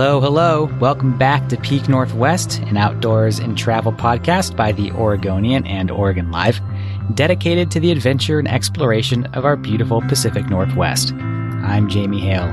Hello, hello. Welcome back to Peak Northwest, an outdoors and travel podcast by the Oregonian and Oregon Live, dedicated to the adventure and exploration of our beautiful Pacific Northwest. I'm Jamie Hale.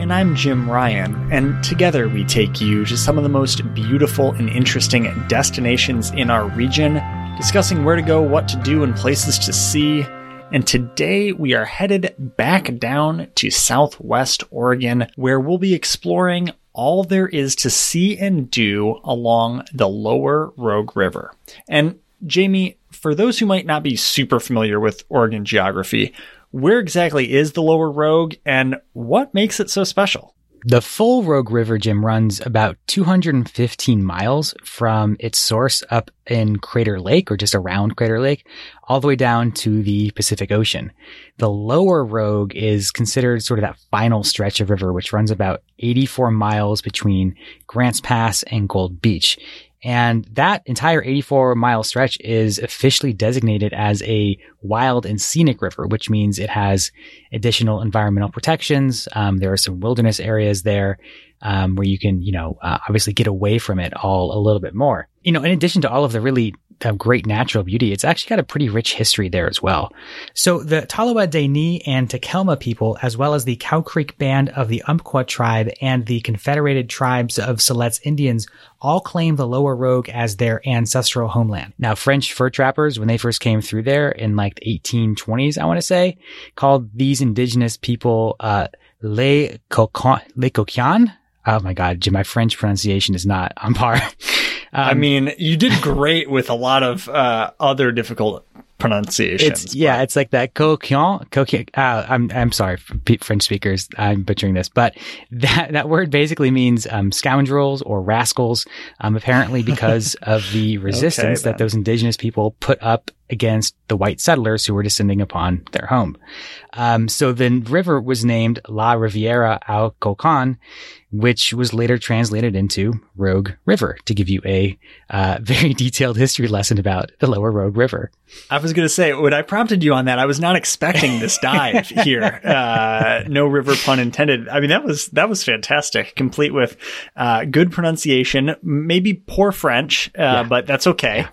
And I'm Jim Ryan, and together we take you to some of the most beautiful and interesting destinations in our region, discussing where to go, what to do, and places to see. And today we are headed back down to Southwest Oregon, where we'll be exploring all there is to see and do along the lower Rogue River. And Jamie, for those who might not be super familiar with Oregon geography, where exactly is the lower Rogue and what makes it so special? The full Rogue River, Jim, runs about 215 miles from its source up in Crater Lake or just around Crater Lake all the way down to the Pacific Ocean. The lower Rogue is considered sort of that final stretch of river, which runs about 84 miles between Grants Pass and Gold Beach. And that entire 84 mile stretch is officially designated as a wild and scenic river, which means it has additional environmental protections. Um, there are some wilderness areas there um, where you can, you know, uh, obviously get away from it all a little bit more. You know, in addition to all of the really of great natural beauty, it's actually got a pretty rich history there as well. So the Tolowa Deni and Takelma people, as well as the Cow Creek Band of the Umpqua tribe and the Confederated Tribes of Siletz Indians all claim the Lower Rogue as their ancestral homeland. Now, French fur trappers, when they first came through there in like the 1820s, I want to say, called these indigenous people, uh, Les Coquins. Oh my God, my French pronunciation is not on par. Um, I mean, you did great with a lot of uh, other difficult pronunciations. It's, yeah, it's like that coquillon. coquillon uh, I'm I'm sorry, French speakers. I'm butchering this, but that that word basically means um, scoundrels or rascals. Um, apparently because of the resistance okay, that those indigenous people put up against the white settlers who were descending upon their home. Um, so the river was named La Riviera au Cocan, which was later translated into Rogue River to give you a uh, very detailed history lesson about the lower Rogue River. I was going to say, when I prompted you on that, I was not expecting this dive here. Uh, no river pun intended. I mean, that was, that was fantastic, complete with uh, good pronunciation, maybe poor French, uh, yeah. but that's okay. Yeah.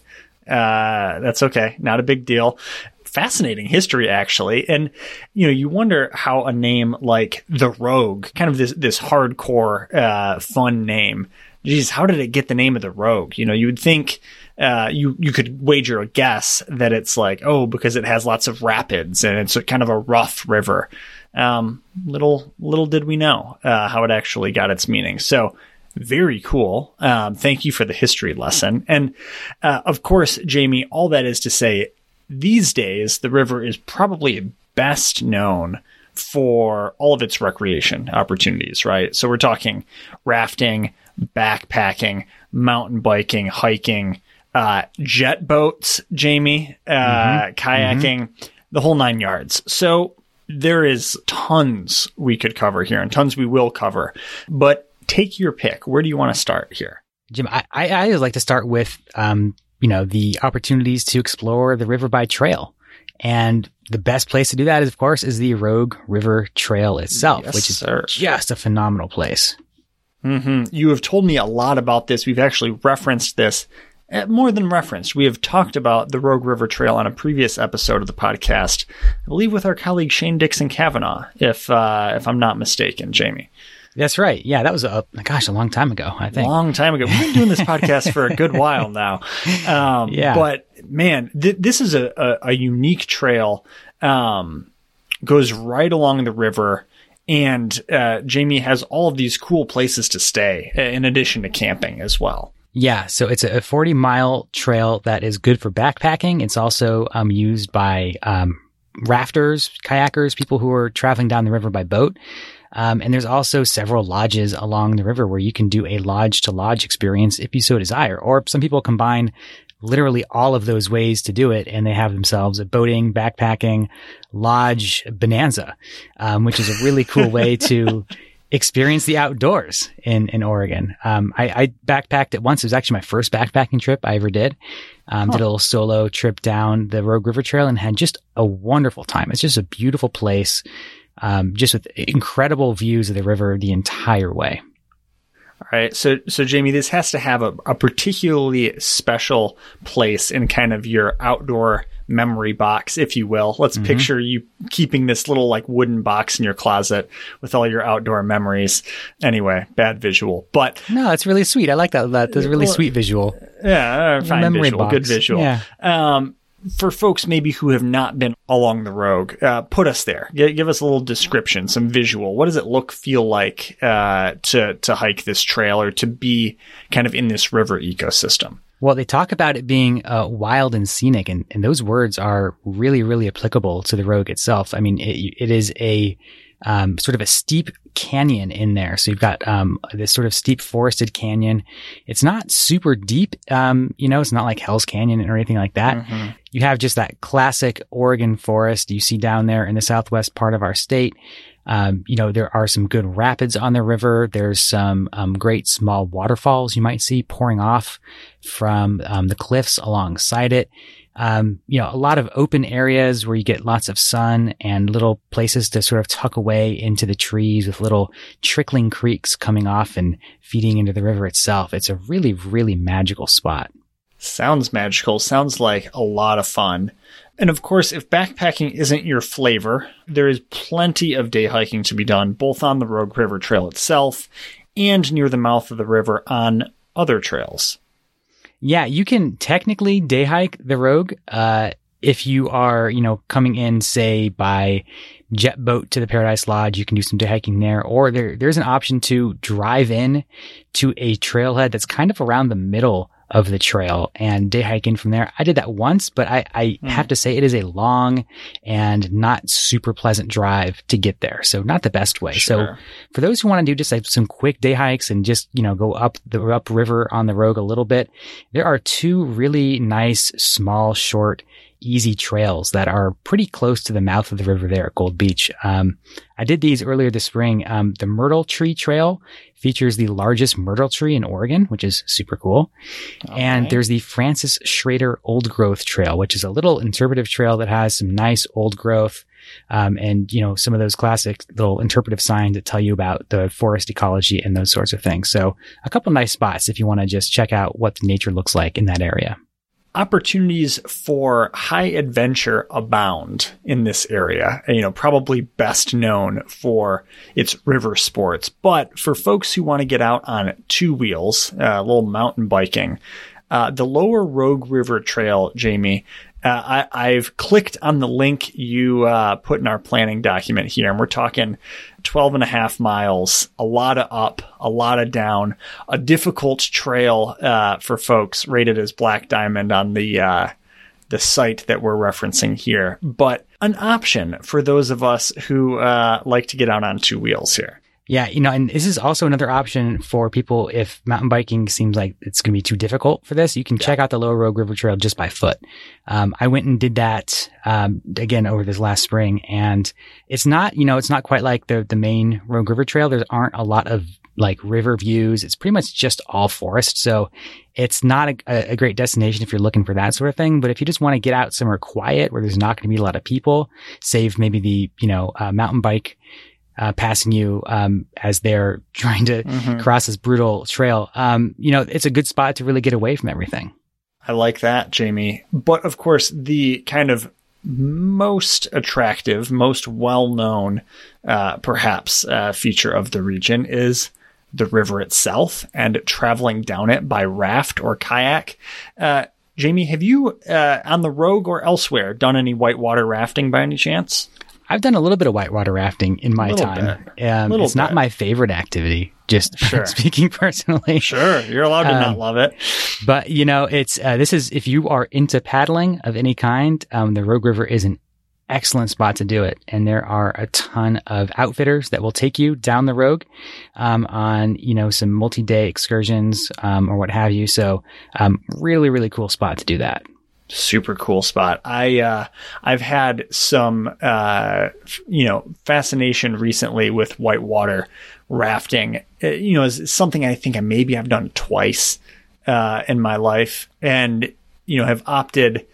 Uh, that's okay. Not a big deal. Fascinating history, actually. And, you know, you wonder how a name like The Rogue, kind of this, this hardcore, uh, fun name, geez, how did it get the name of the Rogue? You know, you would think, uh, you, you could wager a guess that it's like, oh, because it has lots of rapids and it's kind of a rough river. Um, little, little did we know, uh, how it actually got its meaning. So, very cool. Um, thank you for the history lesson. And uh, of course, Jamie, all that is to say, these days, the river is probably best known for all of its recreation opportunities, right? So we're talking rafting, backpacking, mountain biking, hiking, uh, jet boats, Jamie, uh, mm-hmm. kayaking, mm-hmm. the whole nine yards. So there is tons we could cover here and tons we will cover. But take your pick. Where do you want to start here? Jim, I, I, I always like to start with, um, you know, the opportunities to explore the river by trail. And the best place to do that is, of course, is the Rogue River Trail itself, yes, which is sir. just a phenomenal place. Mm-hmm. You have told me a lot about this. We've actually referenced this uh, more than referenced. We have talked about the Rogue River Trail on a previous episode of the podcast, I believe with our colleague Shane Dixon Kavanaugh, if uh, if I'm not mistaken, Jamie. That's right. Yeah, that was a gosh, a long time ago. I think long time ago. We've been doing this podcast for a good while now. Um, yeah, but man, th- this is a, a, a unique trail. Um, goes right along the river, and uh, Jamie has all of these cool places to stay in addition to camping as well. Yeah, so it's a 40 mile trail that is good for backpacking. It's also um, used by um, rafters, kayakers, people who are traveling down the river by boat. Um, and there's also several lodges along the river where you can do a lodge to lodge experience if you so desire. Or some people combine literally all of those ways to do it and they have themselves a boating, backpacking, lodge bonanza, um, which is a really cool way to experience the outdoors in, in Oregon. Um, I, I, backpacked it once. It was actually my first backpacking trip I ever did. Um. Did a little solo trip down the Rogue River Trail and had just a wonderful time. It's just a beautiful place um, just with incredible views of the river the entire way. All right. So, so Jamie, this has to have a, a particularly special place in kind of your outdoor memory box, if you will. Let's mm-hmm. picture you keeping this little like wooden box in your closet with all your outdoor memories. Anyway, bad visual, but no, it's really sweet. I like that. That's a really well, sweet visual. Yeah, uh, fine memory visual, box. good visual. Yeah. Um, for folks maybe who have not been along the rogue, uh, put us there. G- give us a little description, some visual. What does it look, feel like uh, to to hike this trail or to be kind of in this river ecosystem? Well, they talk about it being uh, wild and scenic, and, and those words are really, really applicable to the rogue itself. I mean, it, it is a um, sort of a steep canyon in there. So you've got um, this sort of steep forested canyon. It's not super deep, um, you know, it's not like Hell's Canyon or anything like that. Mm-hmm. You have just that classic Oregon forest you see down there in the southwest part of our state. Um, you know, there are some good rapids on the river. There's some um, great small waterfalls you might see pouring off from um, the cliffs alongside it um, you know, a lot of open areas where you get lots of sun and little places to sort of tuck away into the trees with little trickling creeks coming off and feeding into the river itself. It's a really, really magical spot. Sounds magical. Sounds like a lot of fun. And of course, if backpacking isn't your flavor, there is plenty of day hiking to be done, both on the Rogue River Trail itself and near the mouth of the river on other trails. Yeah, you can technically day hike the Rogue. Uh, if you are, you know, coming in, say, by jet boat to the Paradise Lodge, you can do some day hiking there. Or there, there's an option to drive in to a trailhead that's kind of around the middle of the trail and day hiking from there. I did that once, but I, I mm. have to say it is a long and not super pleasant drive to get there. So not the best way. Sure. So for those who want to do just like some quick day hikes and just, you know, go up the up river on the Rogue a little bit, there are two really nice, small, short easy trails that are pretty close to the mouth of the river there at Gold Beach. Um, I did these earlier this spring. Um, the Myrtle Tree Trail features the largest myrtle tree in Oregon, which is super cool. Okay. And there's the Frances Schrader Old Growth Trail, which is a little interpretive trail that has some nice old growth. Um, and you know some of those classic little interpretive signs that tell you about the forest ecology and those sorts of things. So a couple nice spots if you want to just check out what the nature looks like in that area opportunities for high adventure abound in this area. You know, probably best known for its river sports, but for folks who want to get out on two wheels, uh, a little mountain biking, uh, the Lower Rogue River Trail, Jamie, uh, I, have clicked on the link you uh, put in our planning document here, and we're talking 12 and a half miles, a lot of up, a lot of down, a difficult trail uh, for folks rated as Black Diamond on the uh, the site that we're referencing here, but an option for those of us who uh, like to get out on two wheels here. Yeah, you know, and this is also another option for people if mountain biking seems like it's going to be too difficult for this. You can yeah. check out the Lower Rogue River Trail just by foot. Um, I went and did that um, again over this last spring, and it's not, you know, it's not quite like the the main Rogue River Trail. There aren't a lot of like river views. It's pretty much just all forest, so it's not a, a great destination if you're looking for that sort of thing. But if you just want to get out somewhere quiet where there's not going to be a lot of people, save maybe the you know uh, mountain bike uh, passing you um, as they're trying to mm-hmm. cross this brutal trail. Um, you know, it's a good spot to really get away from everything. I like that, Jamie. But of course, the kind of most attractive, most well known, uh, perhaps, uh, feature of the region is the river itself and traveling down it by raft or kayak. Uh, Jamie, have you, uh, on the Rogue or elsewhere, done any whitewater rafting by any chance? I've done a little bit of whitewater rafting in my Little time. bit. Um, it's not my favorite activity, just Sure. speaking personally. Sure, you're allowed to not Um, love it. But you know, it's uh, this is if you are into paddling of any kind, um, the Rogue River is an excellent spot to do it. And there are a ton of outfitters that will take you down the Rogue um, on you know some multi-day excursions um, or what have you. So um, really, really cool spot to do that. Super cool spot. I uh, I've had some uh, you know fascination recently with whitewater rafting. Uh, you know, is something I think I maybe I've done twice uh, in my life, and you know have opted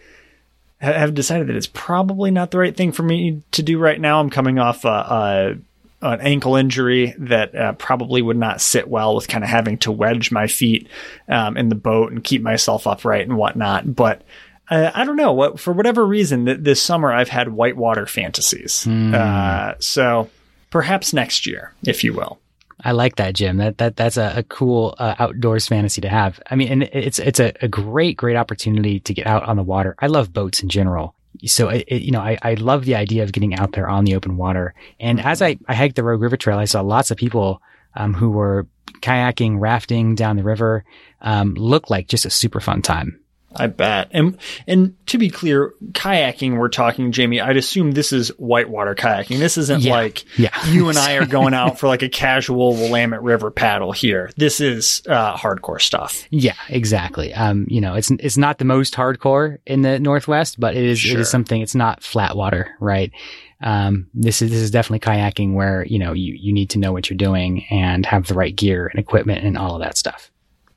have decided that it's probably not the right thing for me to do right now. I'm coming off a. a an ankle injury that uh, probably would not sit well with kind of having to wedge my feet um, in the boat and keep myself upright and whatnot. But uh, I don't know what for whatever reason that this summer I've had whitewater fantasies. Uh, so perhaps next year, if you will. I like that, Jim. That that that's a, a cool uh, outdoors fantasy to have. I mean, and it's it's a, a great great opportunity to get out on the water. I love boats in general, so it, it, you know I, I love the idea of getting out there on the open water. And as I I hiked the Rogue River Trail, I saw lots of people um, who were kayaking, rafting down the river. Um, looked like just a super fun time. I bet. And and to be clear, kayaking we're talking, Jamie, I'd assume this is whitewater kayaking. This isn't Yeah. like Yeah. you and I are going out for like a casual Willamette River paddle here. This is uh, hardcore stuff. Yeah, exactly. Um, you know, it's it's not the most hardcore in the Northwest, but it is it Sure. is something. It's not flat water, right? Um, this is this is definitely kayaking where you know you you need to know what you're doing and have the right gear and equipment and all of that stuff.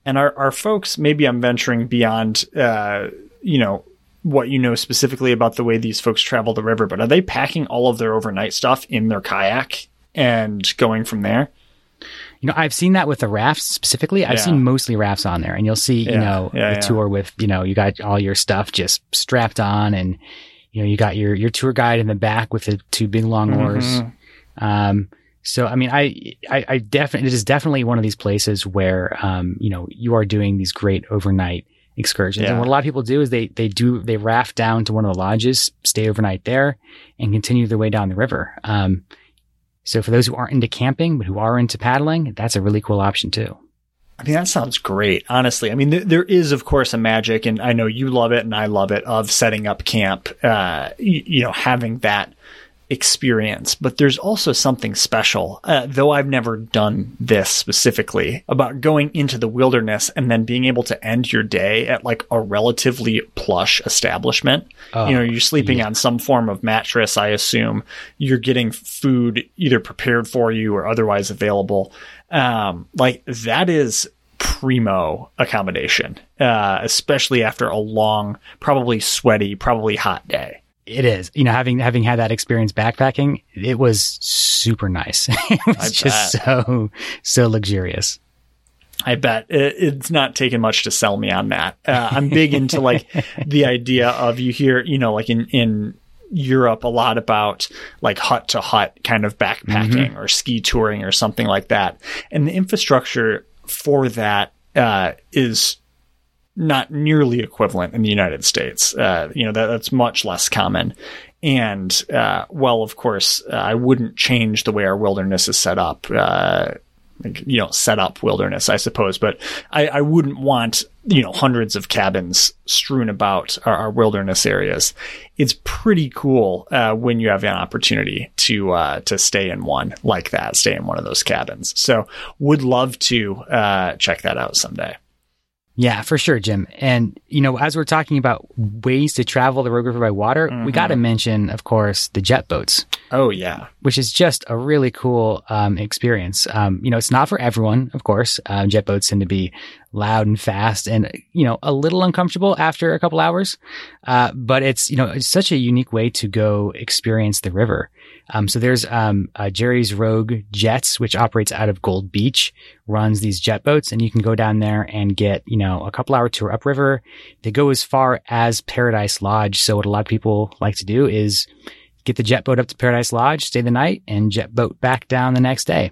And our, our folks, maybe I'm venturing beyond, uh, you know, what you know specifically about the way these folks travel the river, but are they packing all of their overnight stuff in their kayak and going from there? You know, I've seen that with the rafts specifically. I've Yeah. seen mostly rafts on there, and you'll see, you Yeah, know, yeah, the tour with, you know, you got all your stuff just strapped on, and you know, you got your your tour guide in the back with the two big long oars. Mm-hmm. Um, so I mean, I, I, I definitely, it is definitely one of these places where, um, you know, you are doing these great overnight excursions. Yeah. And what a lot of people do is they, they do, they raft down to one of the lodges, stay overnight there and continue their way down the river. Um, so for those who aren't into camping, but who are into paddling, that's a really cool option too. I mean, that sounds great, honestly. I mean, th- there is, of course, a magic, and I know you love it and I love it, of setting up camp, uh, y- you know, having that experience. But there's also something special, uh, though I've never done this specifically, about going into the wilderness and then being able to end your day at like a relatively plush establishment. Oh, you know, you're sleeping on some form of mattress, I assume. You're getting food either prepared for you or otherwise available. Um, like that is primo accommodation, uh, especially after a long, probably sweaty, probably hot day. It is, you know, having, having had that experience backpacking, it was super nice. it was just so, so luxurious. I bet it, it's not taking much to sell me on that. Uh, I'm big into like the idea of you hear, you know, like in, in Europe a lot about like hut to hut kind of backpacking or ski touring or something like that. And the infrastructure for that, uh, is not nearly equivalent in the United States. Uh, you know, that, that's much less common. And, uh, well, of course, uh, I wouldn't change the way our wilderness is set up. Uh, you know, set up wilderness, I suppose, but I, I wouldn't want, you know, hundreds of cabins strewn about our, our wilderness areas. It's pretty cool, uh, when you have an opportunity to, uh, to stay in one like that, stay in one of those cabins. So would love to, uh, check that out someday. Yeah, for sure, Jim. And, you know, as we're talking about ways to travel the Rogue River by water, we Mm-hmm. got to mention, of course, the jet boats, Oh yeah. which is just a really cool um, experience. Um, you know, it's not for everyone, of course. Uh, jet boats tend to be loud and fast and, you know, a little uncomfortable after a couple hours. Uh, but it's, you know, it's such a unique way to go experience the river. Um, so there's um, uh, Jerry's Rogue Jets, which operates out of Gold Beach, runs these jet boats, and you can go down there and get you know a couple hour tour upriver. They go as far as Paradise Lodge. So what a lot of people like to do is get the jet boat up to Paradise Lodge, stay the night, and jet boat back down the next day.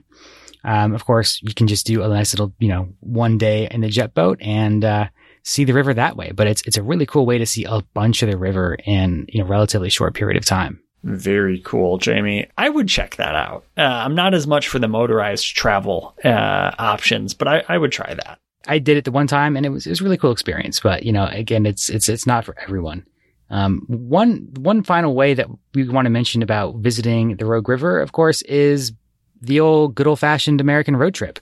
Um, of course, you can just do a nice little you know one day in the jet boat and uh, see the river that way. But it's it's a really cool way to see a bunch of the river in you know relatively short period of time. Very cool, Jamie. I would check that out. Uh, I'm not as much for the motorized travel uh, options, but I, I would try that. I did it the one time and it was it was a really cool experience. But you know, again, it's it's it's not for everyone. Um, one one final way that we want to mention about visiting the Rogue River, of course, is the old good old fashioned American road trip.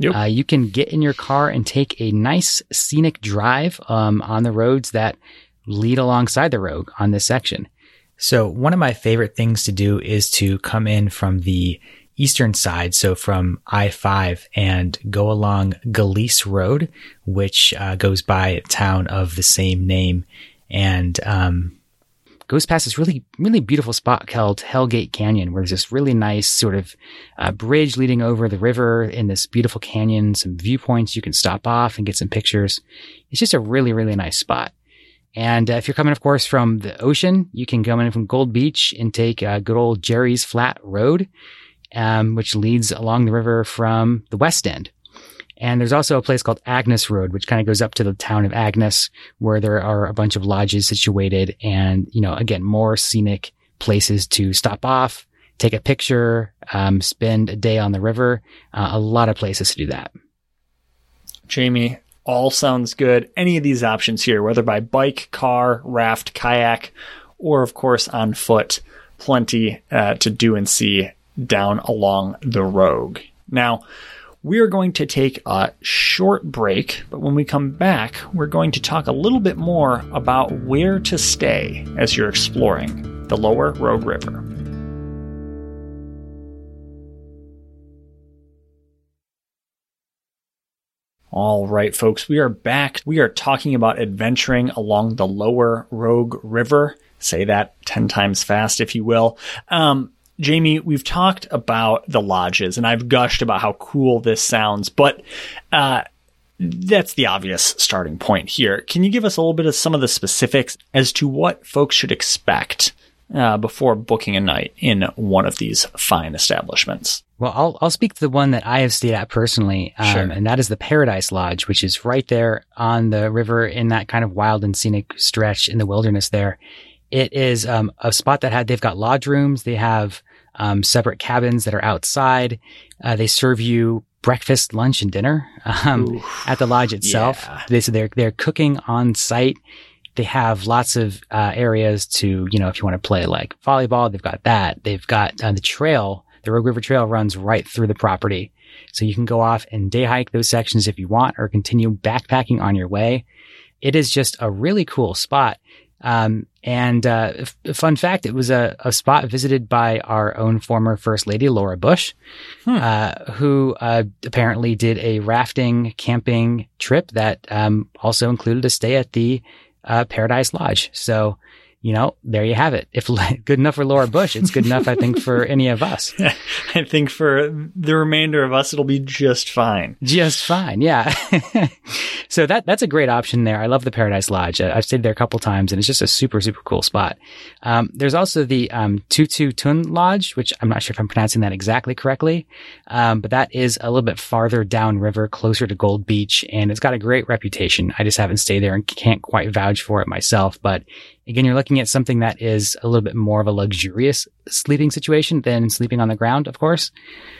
Yep. Uh, you can get in your car and take a nice scenic drive um, on the roads that lead alongside the Rogue on this section. So one of my favorite things to do is to come in from the eastern side, so from I-5 and go along Galice Road, which uh, goes by a town of the same name and um, goes past this really, really beautiful spot called Hellgate Canyon, where there's this really nice sort of uh, bridge leading over the river in this beautiful canyon, some viewpoints you can stop off and get some pictures. It's just a really, really nice spot. And uh, if you're coming, of course, from the ocean, you can come in from Gold Beach and take uh, good old Jerry's Flat Road, um, which leads along the river from the west end. And there's also a place called Agnes Road, which kind of goes up to the town of Agnes, where there are a bunch of lodges situated and, you know, again, more scenic places to stop off, take a picture, um, spend a day on the river. Uh, a lot of places to do that. Jamie, all sounds good. Any of these options here, whether by bike, car, raft, kayak, or of course on foot, plenty uh, to do and see down along the Rogue. Now, we are going to take a short break, but when we come back, we're going to talk a little bit more about where to stay as you're exploring the lower Rogue River. All right, folks, we are back. We are talking about adventuring along the lower Rogue River. Say that 10 times fast, if you will. Um, Jamie, we've talked about the lodges and I've gushed about how cool this sounds, but, uh, that's the obvious starting point here. Can you give us a little bit of some of the specifics as to what folks should expect uh, before booking a night in one of these fine establishments? Well, I'll I'll speak to the one that I have stayed at personally, um, Sure. and that is the Paradise Lodge, which is right there on the river in that kind of wild and scenic stretch in the wilderness. There, it is um, a spot that had they've got lodge rooms, they have um, separate cabins that are outside. Uh, they serve you breakfast, lunch, and dinner um, at the lodge itself. yeah. They so they're they're cooking on site. They have lots of uh, areas to you know if you want to play like volleyball, they've got that. They've got uh, the trail. The Rogue River Trail runs right through the property, so you can go off and day hike those sections if you want, or continue backpacking on your way. It is just a really cool spot. Um, and uh, f- fun fact, it was a, a spot visited by our own former First Lady, Laura Bush, uh, who uh, apparently did a rafting camping trip that um, also included a stay at the uh, Paradise Lodge. So, you know, there you have it. If good enough for Laura Bush, it's good enough, I think, for any of us. I think for the remainder of us, it'll be just fine. Just fine. Yeah. so that, that's a great option there. I love the Paradise Lodge. I've stayed there a couple times and it's just a super, super cool spot. Um, there's also the, um, Tu Tu' Tun Lodge, which I'm not sure if I'm pronouncing that exactly correctly. Um, but that is a little bit farther downriver, closer to Gold Beach and it's got a great reputation. I just haven't stayed there and can't quite vouch for it myself, but Again, you're looking at something that is a little bit more of a luxurious sleeping situation than sleeping on the ground, of course.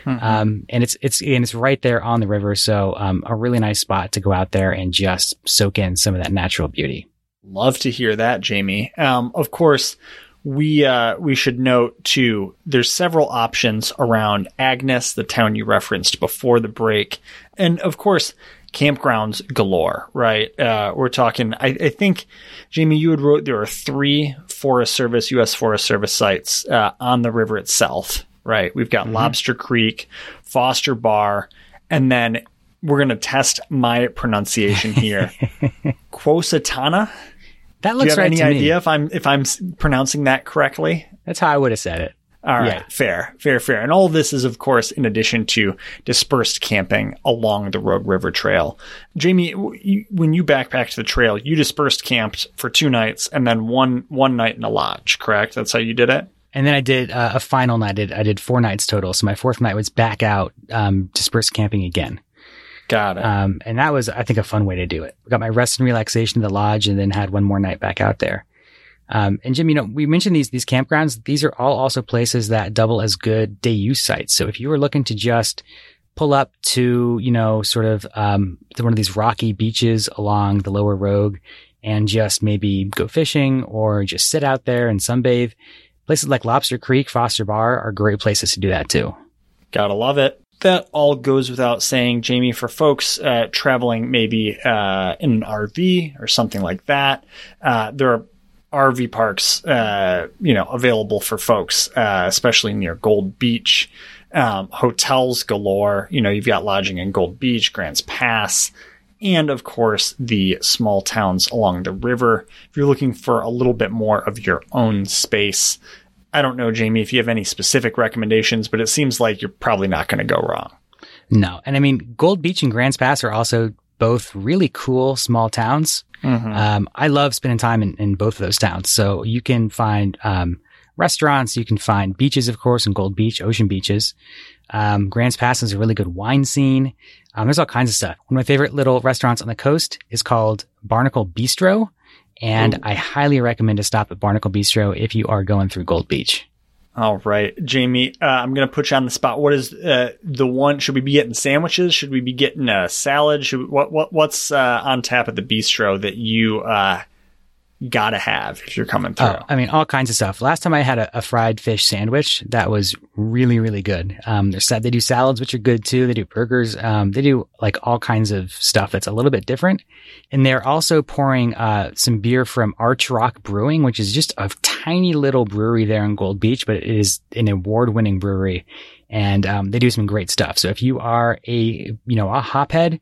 Um, and it's, it's, and it's right there on the river. So, um, a really nice spot to go out there and just soak in some of that natural beauty. Love to hear that, Jamie. Um, of course, we uh, we should note too. There's several options around Agnes, the town you referenced before the break, and of course, campgrounds galore. Right? Uh, we're talking. I, I think, Jamie, you had wrote there are three Forest Service, U.S. Forest Service sites uh, on the river itself. Right? We've got Lobster Creek, Foster Bar, and then we're going to test my pronunciation here. Quosatana. That looks Do you have right any me. idea if I'm if I'm pronouncing that correctly? That's how I would have said it. All right, Yeah. fair, fair, fair. And all of this is, of course, in addition to dispersed camping along the Rogue River Trail. Jamie, you, when you backpacked the trail, you dispersed camped for two nights and then one one night in a lodge. Correct? That's how you did it. And then I did uh, a final night. I did, I did four nights total. So my fourth night was back out, um, dispersed camping again. Got it. Um, and that was, I think, a fun way to do it. Got my rest and relaxation at the lodge and then had one more night back out there. Um, and Jim, you know, we mentioned these, these campgrounds. These are all also places that double as good day use sites. So if you were looking to just pull up to, you know, sort of, um, to one of these rocky beaches along the lower Rogue and just maybe go fishing or just sit out there and sunbathe, places like Lobster Creek, Foster Bar are great places to do that too. Gotta love it. That all goes without saying, Jamie, for folks uh, traveling maybe uh, in an RV or something like that, uh, there are RV parks, uh, you know, available for folks, uh, especially near Gold Beach. Um, hotels galore. You know, you've got lodging in Gold Beach, Grants Pass, and of course the small towns along the river. If you're looking for a little bit more of your own space, I don't know, Jamie, if you have any specific recommendations, but it seems like you're probably not going to go wrong. No. And I mean, Gold Beach and Grants Pass are also both really cool small towns. Um, I love spending time in, in both of those towns. So you can find, um, restaurants, you can find beaches, of course, in Gold Beach, ocean beaches. Um, Grants Pass is a really good wine scene. Um, there's all kinds of stuff. One of my favorite little restaurants on the coast is called Barnacle Bistro. And I highly recommend to stop at Barnacle Bistro if you are going through Gold Beach. All right, Jamie, uh, I'm going to put you on the spot. What is uh, the one? Should we be getting sandwiches? Should we be getting a salad? Should we, what what what's uh, on tap at the bistro that you uh, gotta have if you're coming through? Oh, I mean, all kinds of stuff. Last time I had a, a fried fish sandwich that was really, really good. Um, they're sad. They do salads, which are good too. They do burgers. Um, they do like all kinds of stuff that's a little bit different. And they're also pouring, uh, some beer from Arch Rock Brewing, which is just a tiny little brewery there in Gold Beach, but it is an award winning brewery. And, um, they do some great stuff. So if you are a, you know, a hophead,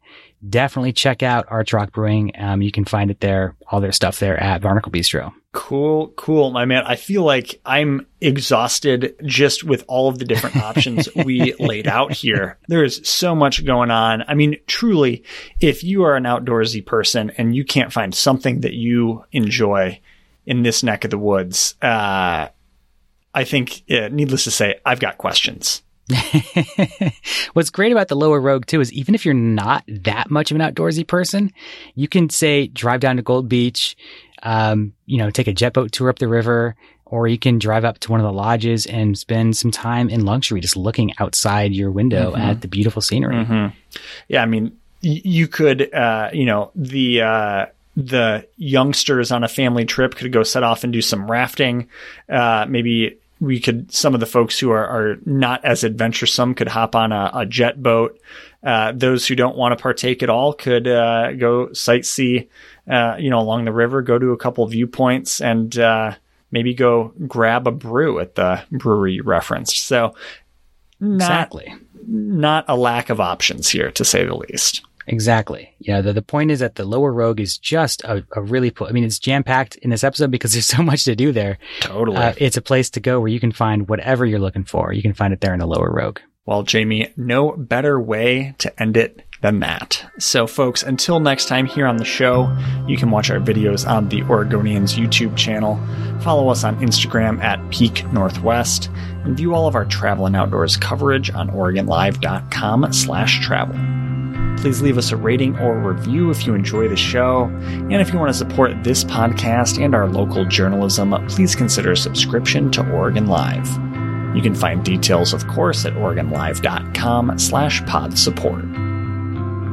definitely check out Arch Rock Brewing. Um, you can find it there, all their stuff there at Barnacle Bistro. Cool, cool, my man. I feel like I'm exhausted just with all of the different options we laid out here. There is so much going on. I mean, truly, if you are an outdoorsy person and you can't find something that you enjoy in this neck of the woods, uh, I think, uh, needless to say, I've got questions. What's great about the lower rogue too is even if you're not that much of an outdoorsy person, you can say drive down to Gold Beach, um, you know, take a jet boat tour up the river, or you can drive up to one of the lodges and spend some time in luxury just looking outside your window at the beautiful scenery. Yeah, I mean, y- you could, uh, you know, the uh, the youngsters on a family trip could go set off and do some rafting. Uh, maybe we could, some of the folks who are, are not as adventuresome could hop on a, a jet boat. Uh, those who don't want to partake at all could uh, go sightsee, uh, you know, along the river, go to a couple viewpoints, and uh, maybe go grab a brew at the brewery referenced. So, not Exactly. not a lack of options here, to say the least. Exactly. Yeah. The, the point is that the lower rogue is just a, a really, po- I mean, it's jam packed in this episode because there's so much to do there. Totally. Uh, it's a place to go where you can find whatever you're looking for. You can find it there in the lower rogue. Well, Jamie, no better way to end it than that. So, folks, until next time here on the show, you can watch our videos on the Oregonians YouTube channel, follow us on Instagram at Peak Northwest, and view all of our travel and outdoors coverage on OregonLive.com slash travel. Please leave us a rating or review if you enjoy the show. And if you want to support this podcast and our local journalism, please consider a subscription to Oregon Live. You can find details, of course, at OregonLive.com slash pod support.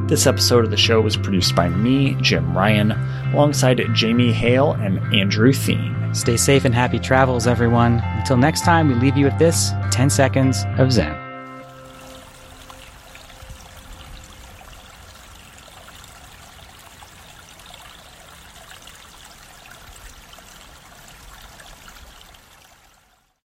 This episode of the show was produced by me, Jim Ryan, alongside Jamie Hale and Andrew Thien. Stay safe and happy travels, everyone. Until next time, we leave you with this 10 seconds of Zen.